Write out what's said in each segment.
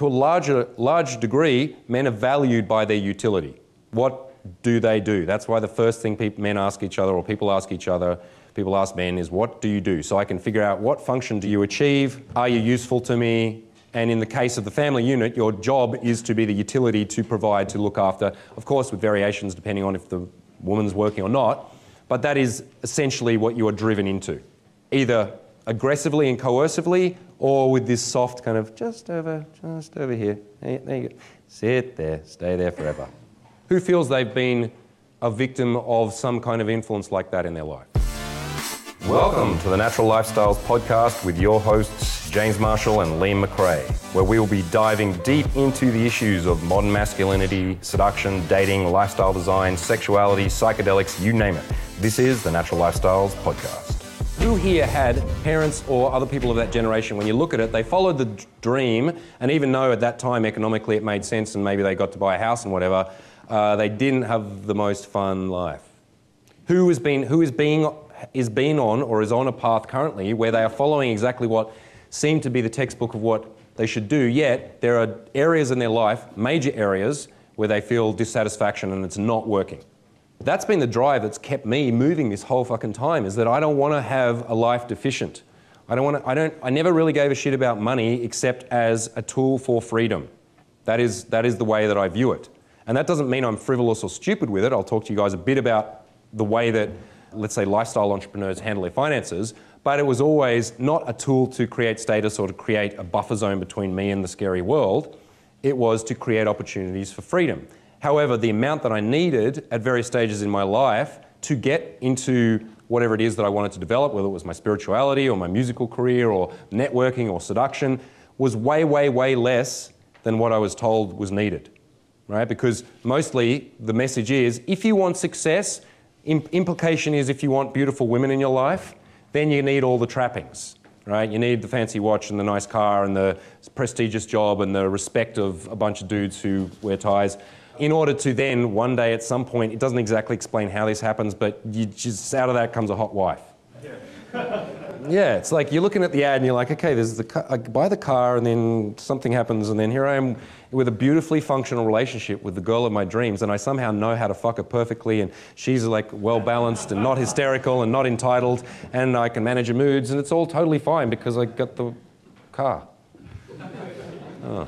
to a larger, large degree, men are valued by their utility. What do they do? That's why the first thing people, men ask each other, or people ask each other, people ask men, is what do you do? So I can figure out what function do you achieve? Are you useful to me? And in the case of the family unit, your job is to be the utility to provide, to look after, of course, with variations depending on if the woman's working or not. But that is essentially what you are driven into, either aggressively and coercively, or with this soft kind of just over, just over here. There you go. Sit there, stay there forever. Who feels they've been a victim of some kind of influence like that in their life? Welcome to the Natural Lifestyles Podcast with your hosts, James Marshall and Liam McRae, where we will be diving deep into the issues of modern masculinity, seduction, dating, lifestyle design, sexuality, psychedelics, you name it. This is the Natural Lifestyles Podcast. Who here had parents or other people of that generation, when you look at it, they followed the dream, and even though at that time economically it made sense and maybe they got to buy a house and whatever, uh, they didn't have the most fun life. Who has been, who is being, is being on or is on a path currently where they are following exactly what seemed to be the textbook of what they should do, yet there are areas in their life, major areas, where they feel dissatisfaction and it's not working. That's been the drive that's kept me moving this whole fucking time, is that I don't want to have a life deficient. I don't want to, I don't, I never really gave a shit about money except as a tool for freedom. That is, that is the way that I view it. And that doesn't mean I'm frivolous or stupid with it. I'll talk to you guys a bit about the way that, let's say, lifestyle entrepreneurs handle their finances. But it was always not a tool to create status or to create a buffer zone between me and the scary world. It was to create opportunities for freedom. However, the amount that I needed at various stages in my life to get into whatever it is that I wanted to develop, whether it was my spirituality or my musical career or networking or seduction, was way, way, way less than what I was told was needed right? Because mostly the message is if you want success, implication is if you want beautiful women in your life, then you need all the trappings, right? You need the fancy watch and the nice car and the prestigious job and the respect of a bunch of dudes who wear ties. In order to then, one day at some point, it doesn't exactly explain how this happens, but you just out of that comes a hot wife. Yeah. yeah, it's like you're looking at the ad and you're like, okay, there's the car, I buy the car and then something happens and then here I am with a beautifully functional relationship with the girl of my dreams, and I somehow know how to fuck her perfectly, and she's like well balanced and not hysterical and not entitled, and I can manage her moods, and it's all totally fine because I got the car. Oh.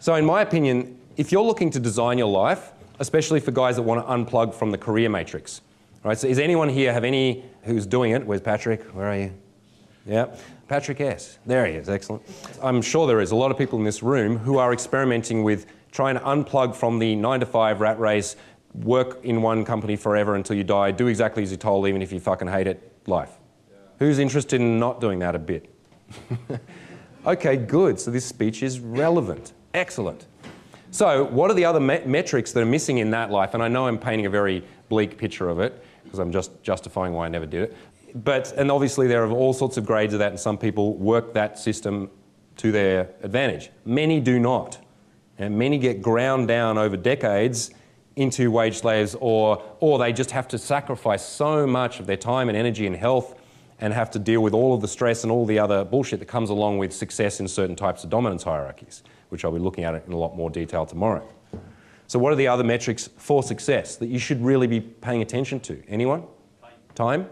So, in my opinion, if you're looking to design your life, especially for guys that want to unplug from the career matrix, right? So, is anyone here have any who's doing it? Where's Patrick? Where are you? Yeah. Patrick S. There he is, excellent. I'm sure there is a lot of people in this room who are experimenting with trying to unplug from the nine to five rat race, work in one company forever until you die, do exactly as you're told, even if you fucking hate it, life. Who's interested in not doing that a bit? okay, good. So this speech is relevant. Excellent. So, what are the other me- metrics that are missing in that life? And I know I'm painting a very bleak picture of it because I'm just justifying why I never did it but, and obviously there are all sorts of grades of that, and some people work that system to their advantage. Many do not. And many get ground down over decades into wage slaves, or, or they just have to sacrifice so much of their time and energy and health and have to deal with all of the stress and all the other bullshit that comes along with success in certain types of dominance hierarchies, which I'll be looking at in a lot more detail tomorrow. So, what are the other metrics for success that you should really be paying attention to? Anyone? Time?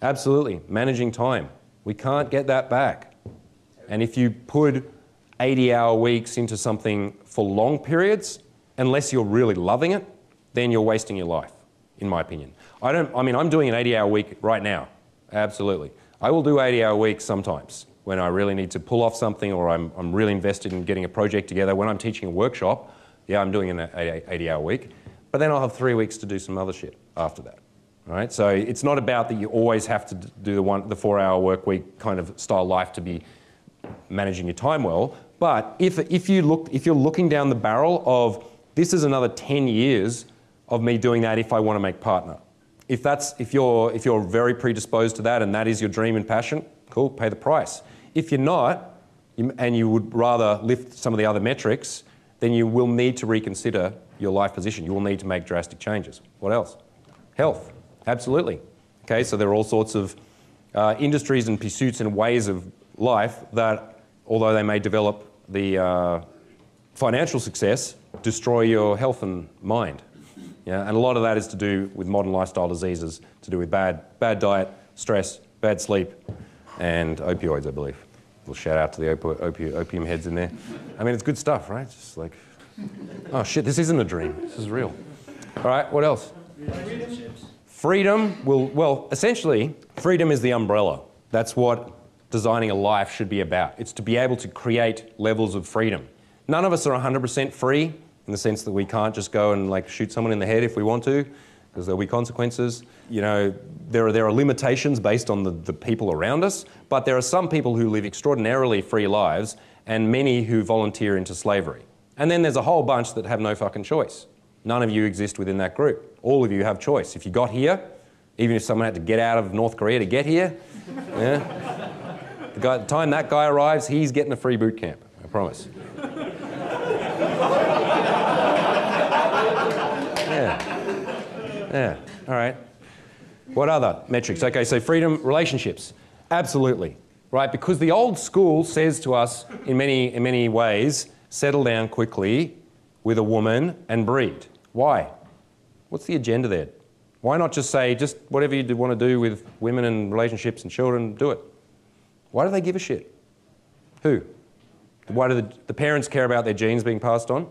Absolutely. Managing time. We can't get that back. And if you put 80 hour weeks into something for long periods, unless you're really loving it, then you're wasting your life, in my opinion. I don't, I mean, I'm doing an 80 hour week right now. Absolutely. I will do 80 hour weeks sometimes when I really need to pull off something or I'm, I'm really invested in getting a project together. When I'm teaching a workshop, yeah, I'm doing an 80 hour week. But then I'll have three weeks to do some other shit after that. Right? So it's not about that you always have to do the, one, the four hour work week kind of style life to be managing your time well. But if, if, you look, if you're looking down the barrel of this is another 10 years of me doing that if I want to make partner. If, that's, if, you're, if you're very predisposed to that and that is your dream and passion, cool, pay the price. If you're not, and you would rather lift some of the other metrics, then you will need to reconsider your life position. You will need to make drastic changes. What else? Health. Absolutely. Okay, so there are all sorts of uh, industries and pursuits and ways of life that, although they may develop the, uh, financial success destroy your health and mind. Yeah, and a lot of that is to do with modern lifestyle diseases, to do with bad, bad diet, stress, bad sleep, and opioids, I believe. A little shout out to the opi- opi- opium heads in there. I mean, it's good stuff, right? Just like, oh shit, this isn't a dream. This is real. All right, what else? Freedom will, well, essentially, freedom is the umbrella. That's what designing a life should be about. It's to be able to create levels of freedom. None of us are 100% free in the sense that we can't just go and like shoot someone in the head if we want to, because there'll be consequences. You know, there are, there are limitations based on the, the people around us, but there are some people who live extraordinarily free lives and many who volunteer into slavery. And then there's a whole bunch that have no fucking choice. None of you exist within that group. All of you have choice. If you got here, even if someone had to get out of North Korea to get here, yeah, the, guy, the time that guy arrives, he's getting a free boot camp. I promise. Yeah. All right. What other metrics? Okay, so freedom, relationships. Absolutely. Right? Because the old school says to us in many, in many ways, settle down quickly with a woman and breed. Why? What's the agenda there? Why not just say, just whatever you want to do with women and relationships and children, do it? Why do they give a shit? Who? Why do the, the parents care about their genes being passed on?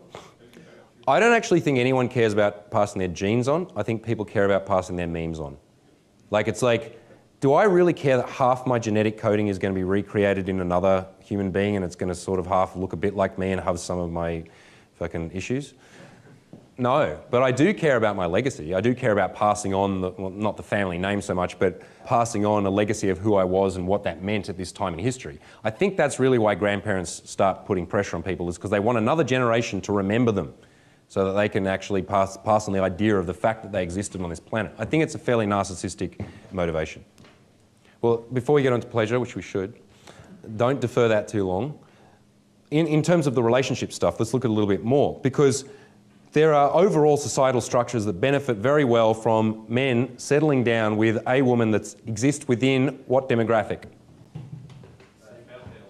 I don't actually think anyone cares about passing their genes on. I think people care about passing their memes on. Like, it's like, do I really care that half my genetic coding is going to be recreated in another human being and it's going to sort of half look a bit like me and have some of my fucking issues? No, but I do care about my legacy. I do care about passing on, the, well, not the family name so much, but passing on a legacy of who I was and what that meant at this time in history. I think that's really why grandparents start putting pressure on people, is because they want another generation to remember them so that they can actually pass, pass on the idea of the fact that they existed on this planet. I think it's a fairly narcissistic motivation. Well, before we get on to pleasure, which we should, don't defer that too long. In, in terms of the relationship stuff, let's look at a little bit more because there are overall societal structures that benefit very well from men settling down with a woman that exists within what demographic?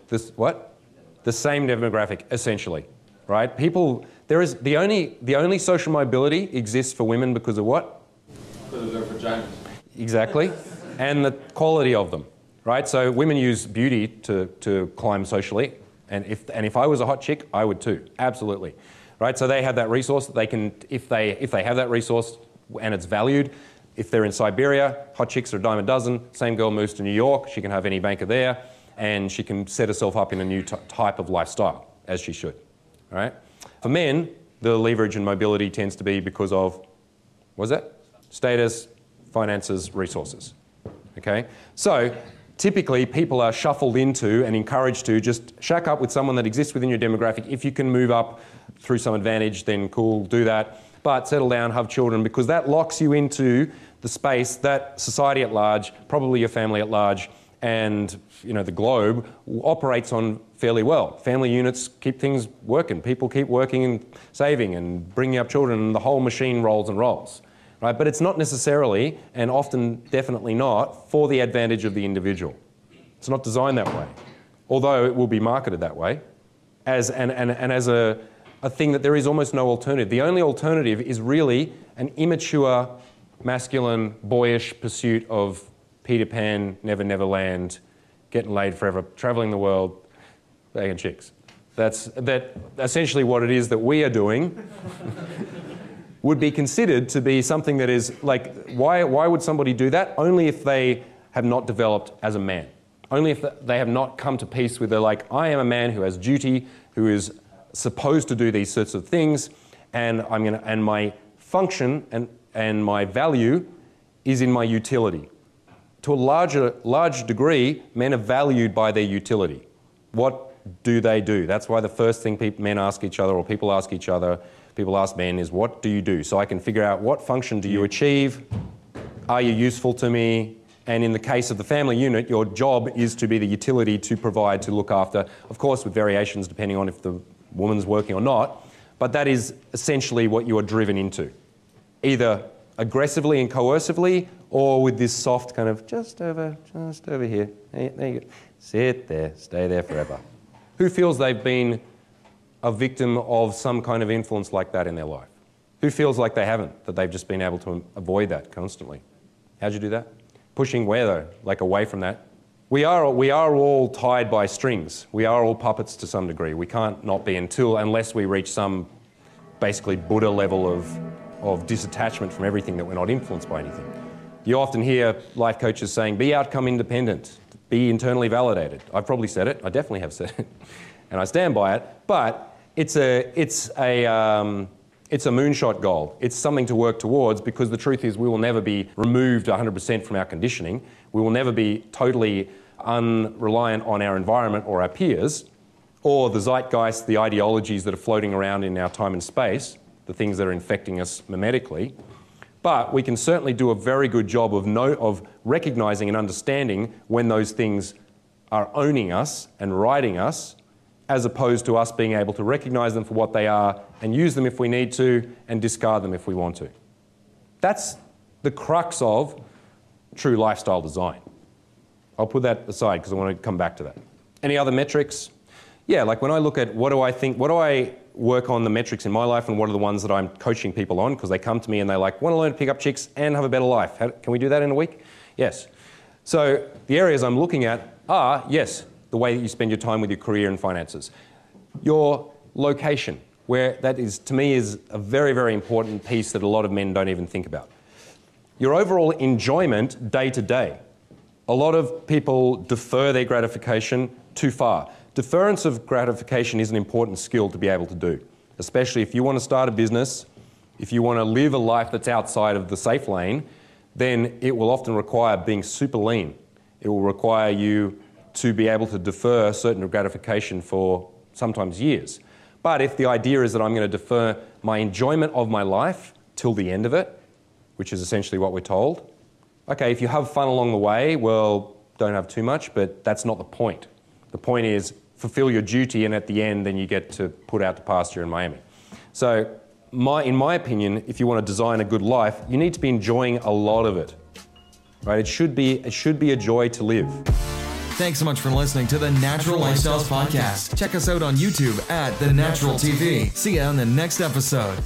This what? The same demographic, essentially, right? People, there is the only the only social mobility exists for women because of what? Because of their vaginas. Exactly, and the quality of them, right? So women use beauty to to climb socially, and if and if I was a hot chick, I would too, absolutely right? So they have that resource. that They can, if they if they have that resource and it's valued, if they're in Siberia, hot chicks are a dime a dozen. Same girl moves to New York, she can have any banker there, and she can set herself up in a new t- type of lifestyle, as she should. All right. For men, the leverage and mobility tends to be because of, what is that? Status, finances, resources. Okay. So typically people are shuffled into and encouraged to just shack up with someone that exists within your demographic if you can move up through some advantage, then cool, do that. But settle down, have children, because that locks you into the space that society at large, probably your family at large, and you know the globe operates on fairly well. Family units keep things working. People keep working and saving and bringing up children, and the whole machine rolls and rolls. Right? But it's not necessarily, and often definitely not, for the advantage of the individual. It's not designed that way, although it will be marketed that way, as and, and, and as a a thing that there is almost no alternative. The only alternative is really an immature, masculine, boyish pursuit of Peter Pan, Never Never Land, getting laid forever, traveling the world, bagging chicks. That's that essentially what it is that we are doing. would be considered to be something that is like, why, why would somebody do that? Only if they have not developed as a man. Only if they have not come to peace with, they're like, I am a man who has duty, who is supposed to do these sorts of things, and I'm gonna, and my function and, and my value is in my utility. To a larger, large degree, men are valued by their utility. What do they do? That's why the first thing men ask each other, or people ask each other, people ask men, is what do you do? So I can figure out what function do you achieve? Are you useful to me? And in the case of the family unit, your job is to be the utility to provide, to look after, of course, with variations depending on if the woman's working or not, but that is essentially what you are driven into. Either aggressively and coercively, or with this soft kind of just over, just over here. There you go. Sit there, stay there forever. Who feels they've been a victim of some kind of influence like that in their life? Who feels like they haven't, that they've just been able to avoid that constantly? How'd you do that? Pushing where though? Like away from that? We are, we are all tied by strings. We are all puppets to some degree. We can't not be until, unless we reach some basically Buddha level of, of disattachment from everything that we're not influenced by anything. You often hear life coaches saying, be outcome independent, be internally validated. I've probably said it, I definitely have said it, and I stand by it, but it's a, it's a, um, it's a moonshot goal. It's something to work towards because the truth is we will never be removed 100% from our conditioning. We will never be totally unreliant on our environment or our peers or the zeitgeist, the ideologies that are floating around in our time and space, the things that are infecting us mimetically. But we can certainly do a very good job of, know, of recognizing and understanding when those things are owning us and riding us as opposed to us being able to recognize them for what they are and use them if we need to and discard them if we want to. That's the crux of true lifestyle design. I'll put that aside because I want to come back to that. Any other metrics? Yeah, like when I look at what do I think, what do I work on the metrics in my life and what are the ones that I'm coaching people on because they come to me and they like, want to learn to pick up chicks and have a better life. How, can we do that in a week? Yes. So the areas I'm looking at are, yes, the way that you spend your time with your career and finances. Your location, where that is, to me, is a very, very important piece that a lot of men don't even think about. Your overall enjoyment day to day. A lot of people defer their gratification too far. Deference of gratification is an important skill to be able to do, especially if you want to start a business, if you want to live a life that's outside of the safe lane, then it will often require being super lean. It will require you to be able to defer certain gratification for sometimes years. But if the idea is that I'm going to defer my enjoyment of my life till the end of it, which is essentially what we're told, okay, if you have fun along the way, well, don't have too much, but that's not the point. The point is fulfill your duty, and at the end, then you get to put out the pasture in Miami. So, my, in my opinion, if you want to design a good life, you need to be enjoying a lot of it. Right? It should be, it should be a joy to live. Thanks so much for listening to the Natural Lifestyles Podcast. Check us out on YouTube at The Natural TV. See you on the next episode.